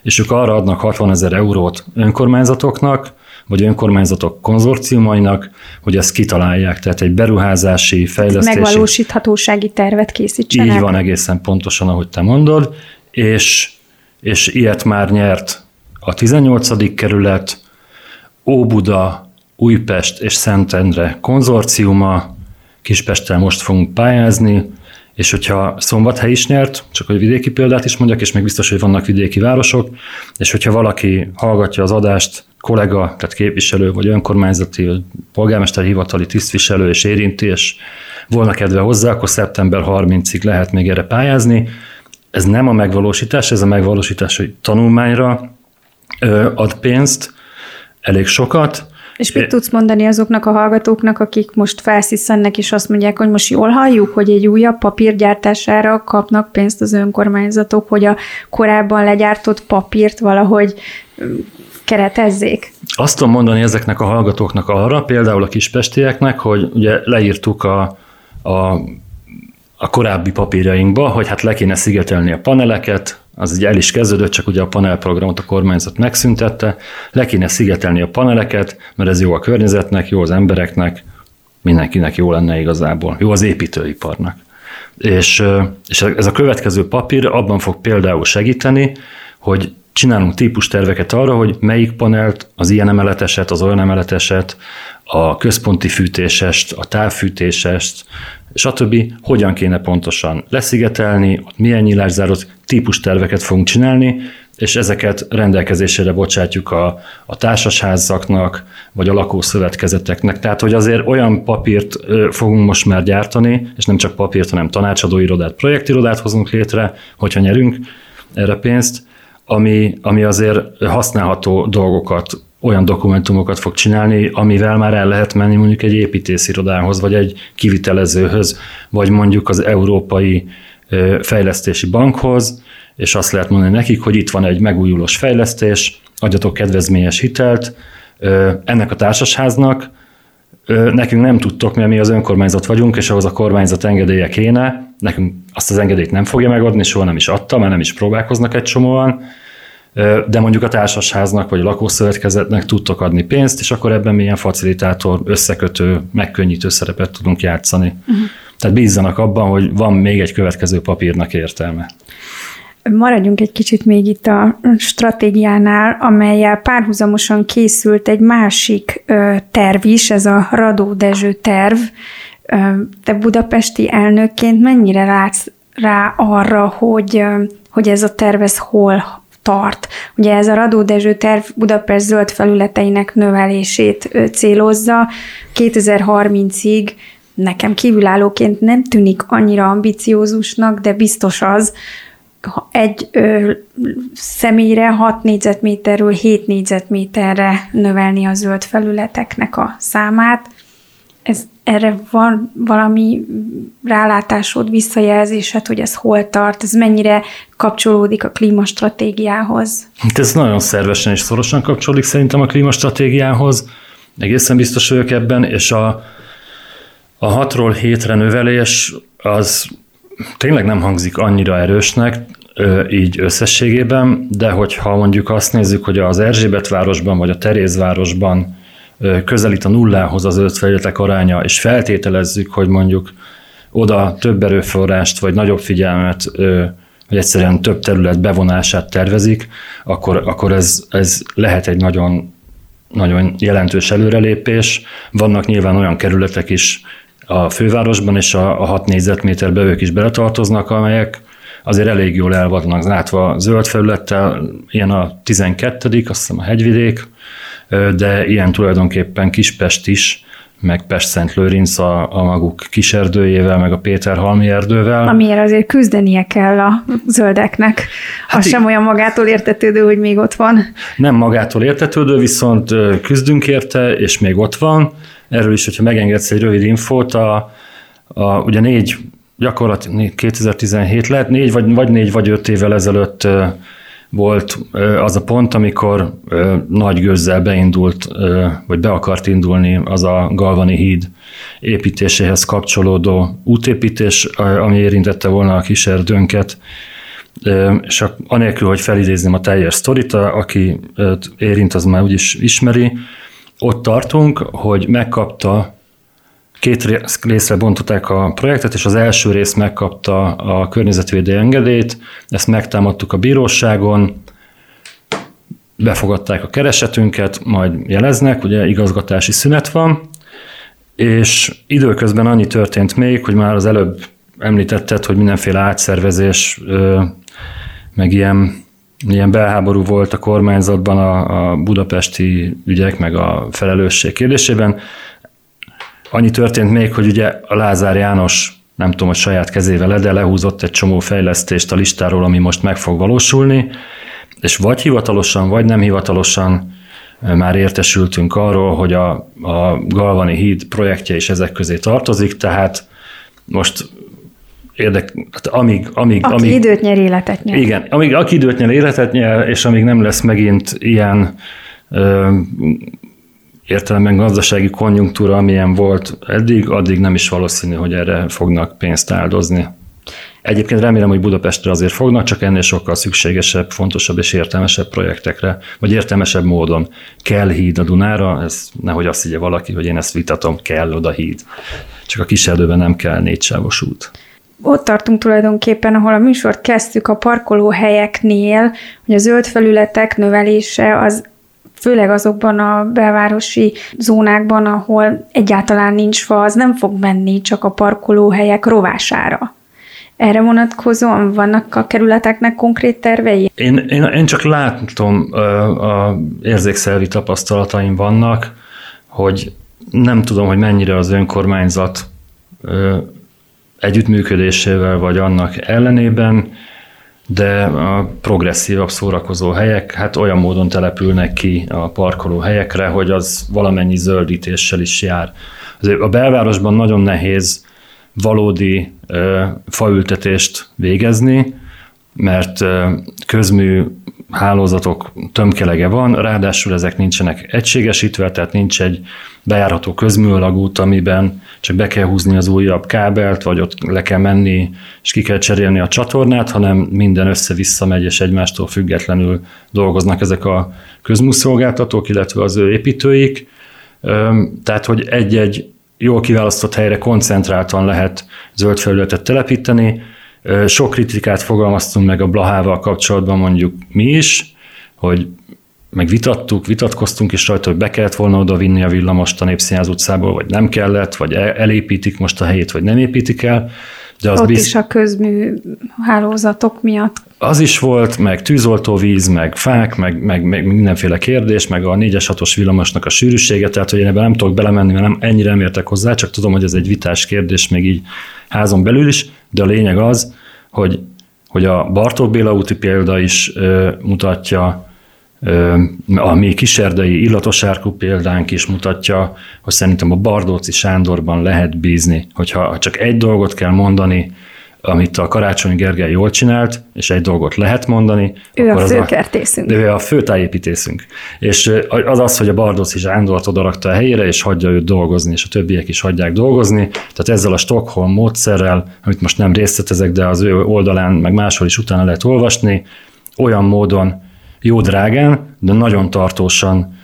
És ők arra adnak 60 ezer eurót önkormányzatoknak, vagy önkormányzatok konzorciumainak, hogy ezt kitalálják, tehát egy beruházási, fejlesztési... Megvalósíthatósági tervet készítsenek. Így van egészen pontosan, ahogy te mondod, és, és ilyet már nyert a 18. kerület, Óbuda, Újpest és Szentendre konzorciuma, Kispesttel most fogunk pályázni, és hogyha Szombathely is nyert, csak hogy vidéki példát is mondjak, és még biztos, hogy vannak vidéki városok, és hogyha valaki hallgatja az adást, kollega, tehát képviselő, vagy önkormányzati, vagy polgármester hivatali tisztviselő és érinti, és volna kedve hozzá, akkor szeptember 30-ig lehet még erre pályázni. Ez nem a megvalósítás, ez a megvalósítás, hogy tanulmányra ad pénzt, elég sokat, és mit tudsz mondani azoknak a hallgatóknak, akik most felsziszennek, és azt mondják, hogy most jól halljuk, hogy egy újabb papírgyártására kapnak pénzt az önkormányzatok, hogy a korábban legyártott papírt valahogy keretezzék? Azt tudom mondani ezeknek a hallgatóknak arra, például a kispestieknek, hogy ugye leírtuk a, a a korábbi papírjainkba, hogy hát le kéne szigetelni a paneleket, az ugye el is kezdődött, csak ugye a panelprogramot a kormányzat megszüntette, le kéne szigetelni a paneleket, mert ez jó a környezetnek, jó az embereknek, mindenkinek jó lenne igazából, jó az építőiparnak. És, és ez a következő papír abban fog például segíteni, hogy csinálunk típusterveket arra, hogy melyik panelt, az ilyen emeleteset, az olyan emeleteset, a központi fűtésest, a távfűtésest, stb. hogyan kéne pontosan leszigetelni, ott milyen nyílászárót, típusterveket fogunk csinálni, és ezeket rendelkezésére bocsátjuk a, a társasházaknak, vagy a lakószövetkezeteknek. Tehát, hogy azért olyan papírt fogunk most már gyártani, és nem csak papírt, hanem tanácsadóirodát, projektirodát hozunk létre, hogyha nyerünk erre pénzt, ami, ami azért használható dolgokat, olyan dokumentumokat fog csinálni, amivel már el lehet menni mondjuk egy építészirodához, vagy egy kivitelezőhöz, vagy mondjuk az Európai Fejlesztési Bankhoz, és azt lehet mondani nekik, hogy itt van egy megújulós fejlesztés, adjatok kedvezményes hitelt, ennek a társasháznak nekünk nem tudtok, mert mi az önkormányzat vagyunk, és ahhoz a kormányzat engedélye kéne, nekünk azt az engedélyt nem fogja megadni, soha nem is adta, mert nem is próbálkoznak egy csomóan, de mondjuk a társasháznak vagy a lakószövetkezetnek tudtok adni pénzt, és akkor ebben milyen facilitátor, összekötő, megkönnyítő szerepet tudunk játszani. Uh-huh. Tehát bízzanak abban, hogy van még egy következő papírnak értelme. Maradjunk egy kicsit még itt a stratégiánál, amelyel párhuzamosan készült egy másik terv is, ez a Radó Dezső terv. Te budapesti elnökként mennyire látsz rá arra, hogy, hogy ez a terv ez hol tart. Ugye ez a Radó Dezső terv Budapest zöld felületeinek növelését célozza. 2030-ig nekem kívülállóként nem tűnik annyira ambiciózusnak, de biztos az, egy ö, személyre 6 négyzetméterről 7 négyzetméterre növelni a zöld felületeknek a számát. Ez, erre van valami rálátásod, visszajelzésed, hogy ez hol tart, ez mennyire kapcsolódik a klímastratégiához? Hát ez nagyon szervesen és szorosan kapcsolódik szerintem a klímastratégiához. Egészen biztos vagyok ebben, és a, a 6-ról 7-re növelés az tényleg nem hangzik annyira erősnek, így összességében, de hogyha mondjuk azt nézzük, hogy az Erzsébet városban vagy a Terézvárosban közelít a nullához az öt aránya, és feltételezzük, hogy mondjuk oda több erőforrást vagy nagyobb figyelmet, vagy egyszerűen több terület bevonását tervezik, akkor, akkor ez, ez lehet egy nagyon, nagyon jelentős előrelépés. Vannak nyilván olyan kerületek is, a fővárosban, és a, a 6 négyzetméterbe ők is beletartoznak, amelyek azért elég jól el vannak látva zöld felülettel, ilyen a 12 azt hiszem a hegyvidék, de ilyen tulajdonképpen Kispest is, meg Pest-Szent Lőrinc a, a maguk kiserdőjével, meg a Péter Halmi erdővel. Amiért azért küzdenie kell a zöldeknek. Hát az sem olyan magától értetődő, hogy még ott van. Nem magától értetődő, viszont küzdünk érte, és még ott van. Erről is, hogyha megengedsz egy rövid infót, a, a, ugye négy, gyakorlatilag 2017 lehet, négy vagy, vagy négy vagy öt évvel ezelőtt volt az a pont, amikor nagy gőzzel beindult, vagy be akart indulni az a Galvani híd építéséhez kapcsolódó útépítés, ami érintette volna a kiserdőnket, és anélkül, hogy felidézném a teljes sztorit, aki érint, az már úgyis ismeri, ott tartunk, hogy megkapta Két részre bontották a projektet, és az első rész megkapta a környezetvédő engedélyt, ezt megtámadtuk a bíróságon, befogadták a keresetünket, majd jeleznek, ugye igazgatási szünet van, és időközben annyi történt még, hogy már az előbb említetted, hogy mindenféle átszervezés, meg ilyen, ilyen belháború volt a kormányzatban a, a budapesti ügyek, meg a felelősség kérdésében. Annyi történt még, hogy ugye a Lázár János nem tudom, hogy saját kezével, de lehúzott egy csomó fejlesztést a listáról, ami most meg fog valósulni, és vagy hivatalosan, vagy nem hivatalosan már értesültünk arról, hogy a, a Galvani híd projektje is ezek közé tartozik, tehát most érdek, hát amíg, amíg, aki amíg, időt nyer, életet nyer. Igen, amíg aki időt nyer, életet nyer, és amíg nem lesz megint ilyen ö, értelemben gazdasági konjunktúra, amilyen volt eddig, addig nem is valószínű, hogy erre fognak pénzt áldozni. Egyébként remélem, hogy Budapestre azért fognak, csak ennél sokkal szükségesebb, fontosabb és értelmesebb projektekre, vagy értelmesebb módon kell híd a Dunára, ez nehogy azt higgye valaki, hogy én ezt vitatom, kell oda híd. Csak a kiserdőben nem kell négysávos út ott tartunk tulajdonképpen, ahol a műsort kezdtük a parkolóhelyeknél, hogy a zöld felületek növelése az főleg azokban a belvárosi zónákban, ahol egyáltalán nincs fa, az nem fog menni csak a parkolóhelyek rovására. Erre vonatkozóan vannak a kerületeknek konkrét tervei? Én, én, én csak látom, a érzékszervi tapasztalataim vannak, hogy nem tudom, hogy mennyire az önkormányzat együttműködésével vagy annak ellenében de a progresszívabb szórakozó helyek hát olyan módon települnek ki a parkoló helyekre, hogy az valamennyi zöldítéssel is jár. A belvárosban nagyon nehéz valódi faültetést végezni, mert közmű hálózatok tömkelege van, ráadásul ezek nincsenek egységesítve, tehát nincs egy bejárható közműalagút, amiben csak be kell húzni az újabb kábelt, vagy ott le kell menni, és ki kell cserélni a csatornát, hanem minden össze-vissza megy, és egymástól függetlenül dolgoznak ezek a közműszolgáltatók, illetve az ő építőik. Tehát, hogy egy-egy jól kiválasztott helyre koncentráltan lehet zöld felületet telepíteni, sok kritikát fogalmaztunk meg a Blahával kapcsolatban mondjuk mi is, hogy meg vitattuk, vitatkoztunk is rajta, hogy be kellett volna oda vinni a villamost a Népszínház utcából, vagy nem kellett, vagy elépítik most a helyét, vagy nem építik el. De az Ott biz... is a közmű hálózatok miatt. Az is volt, meg tűzoltóvíz, meg fák, meg, meg, meg mindenféle kérdés, meg a 4-es 6-os villamosnak a sűrűsége, tehát hogy én ebben nem tudok belemenni, mert nem, ennyire nem értek hozzá, csak tudom, hogy ez egy vitás kérdés még így házon belül is, de a lényeg az, hogy, hogy a Bartók Béla úti példa is ö, mutatja, a mi kiserdei illatosárkú példánk is mutatja, hogy szerintem a Bardóci Sándorban lehet bízni, hogyha csak egy dolgot kell mondani, amit a Karácsony Gergely jól csinált, és egy dolgot lehet mondani. Ő a főkertészünk. Ő a főtájépítészünk. És az az, hogy a Bardóci Sándort odarakta a helyére, és hagyja őt dolgozni, és a többiek is hagyják dolgozni. Tehát ezzel a Stockholm módszerrel, amit most nem részletezek, de az ő oldalán, meg máshol is utána lehet olvasni, olyan módon jó drágán, de nagyon tartósan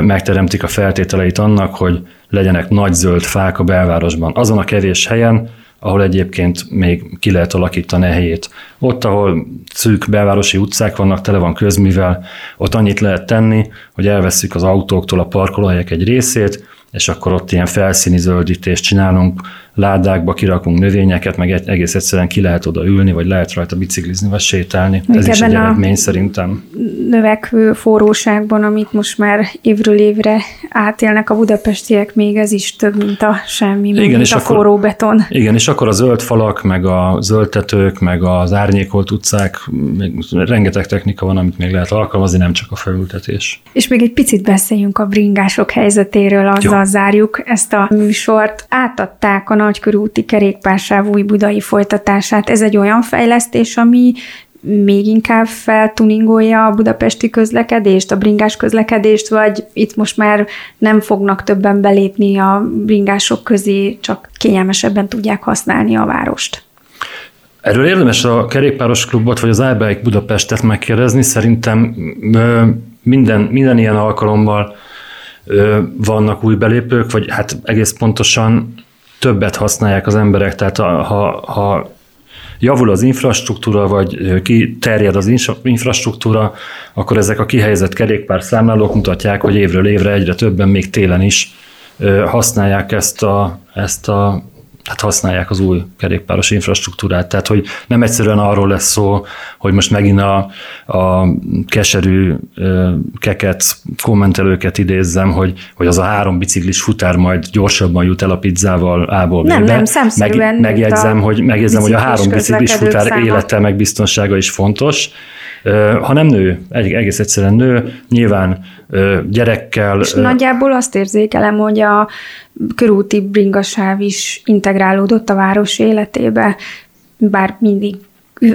megteremtik a feltételeit annak, hogy legyenek nagy zöld fák a belvárosban. Azon a kevés helyen, ahol egyébként még ki lehet alakítani a helyét. Ott, ahol szűk belvárosi utcák vannak, tele van közmivel, ott annyit lehet tenni, hogy elveszük az autóktól a parkolóhelyek egy részét, és akkor ott ilyen felszíni zöldítést csinálunk, ládákba kirakunk növényeket, meg egész egyszerűen ki lehet oda ülni, vagy lehet rajta biciklizni, vagy sétálni. Még Ez is egy eredmény szerintem. Növekvő forróságban, amit most már évről évre átélnek a budapestiek, még ez is több, mint a semmi, Igen, mint és a akkor- forró beton. Igen, és akkor a zöld falak, meg a zöld tetők, meg az árnyékolt utcák, még rengeteg technika van, amit még lehet alkalmazni, nem csak a felültetés. És még egy picit beszéljünk a bringások helyzetéről, azzal Jó. zárjuk ezt a műsort. Átadták a nagykörúti kerékpársáv új budai folytatását. Ez egy olyan fejlesztés, ami még inkább feltuningolja a budapesti közlekedést, a bringás közlekedést, vagy itt most már nem fognak többen belépni a bringások közé, csak kényelmesebben tudják használni a várost. Erről érdemes a kerékpáros klubot, vagy az iBike Budapestet megkérdezni. Szerintem minden, minden ilyen alkalommal vannak új belépők, vagy hát egész pontosan többet használják az emberek, tehát ha, ha javul az infrastruktúra, vagy kiterjed az infrastruktúra, akkor ezek a kihelyezett kerékpárszámlálók mutatják, hogy évről évre egyre többen, még télen is használják ezt a, ezt a hát használják az új kerékpáros infrastruktúrát. Tehát, hogy nem egyszerűen arról lesz szó, hogy most megint a, a keserű keket, kommentelőket idézzem, hogy, hogy az a három biciklis futár majd gyorsabban jut el a pizzával A-ból Nem, B-be. nem, szemszerűen nőtt megjegyzem, a hogy, megjegyzem, hogy a három biciklis futár száma. élete meg biztonsága is fontos. Ha nem nő, egy- egész egyszerűen nő, nyilván gyerekkel, És nagyjából azt érzékelem, hogy a körúti bringasáv is integrálódott a város életébe, bár mindig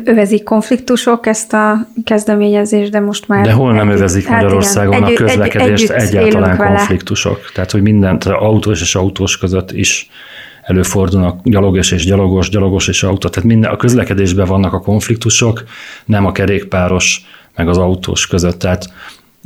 övezik konfliktusok ezt a kezdeményezést, de most már... De hol nem együtt- övezik hát Magyarországon igen, a egy- közlekedést együtt egyáltalán élünk vele. konfliktusok? Tehát, hogy minden, tehát autós és autós között is előfordulnak gyalogos és gyalogos, gyalogos és autó. Tehát minden, a közlekedésben vannak a konfliktusok, nem a kerékpáros meg az autós között. Tehát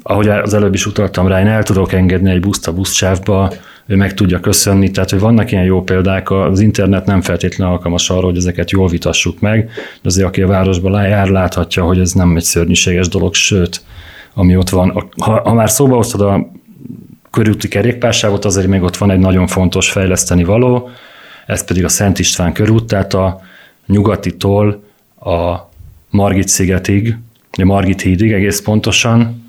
ahogy az előbb is utaltam rá, én el tudok engedni egy buszt a buszsávba, ő meg tudja köszönni, tehát hogy vannak ilyen jó példák, az internet nem feltétlenül alkalmas arra, hogy ezeket jól vitassuk meg, de azért aki a városban jár, láthatja, hogy ez nem egy szörnyűséges dolog, sőt, ami ott van. Ha, ha már szóba hoztad a körúti kerékpársávot, azért még ott van egy nagyon fontos fejleszteni való, ez pedig a Szent István körút, tehát a nyugatitól a Margit szigetig, a Margit hídig egész pontosan,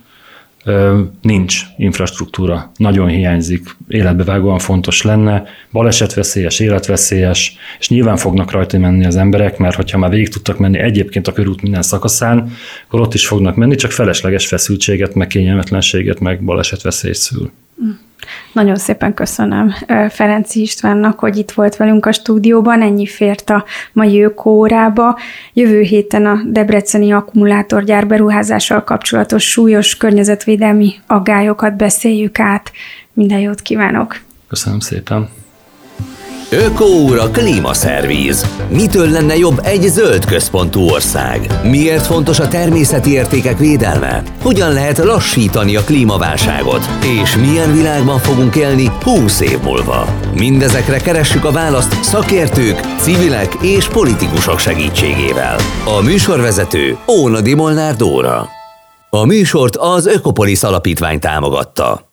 nincs infrastruktúra, nagyon hiányzik, életbevágóan fontos lenne, balesetveszélyes, életveszélyes, és nyilván fognak rajta menni az emberek, mert hogyha már végig tudtak menni egyébként a körút minden szakaszán, akkor ott is fognak menni, csak felesleges feszültséget, meg kényelmetlenséget, meg balesetveszélyt szül. Nagyon szépen köszönöm Ferenci Istvánnak, hogy itt volt velünk a stúdióban, ennyi fért a mai ökórába. Jövő héten a Debreceni akkumulátorgyár beruházással kapcsolatos súlyos környezetvédelmi aggályokat beszéljük át. Minden jót kívánok! Köszönöm szépen! Ökóúra klímaszervíz. Mitől lenne jobb egy zöld központú ország? Miért fontos a természeti értékek védelme? Hogyan lehet lassítani a klímaválságot? És milyen világban fogunk élni 20 év múlva? Mindezekre keressük a választ szakértők, civilek és politikusok segítségével. A műsorvezető Óna Dimolnár Dóra. A műsort az Ökopolis Alapítvány támogatta.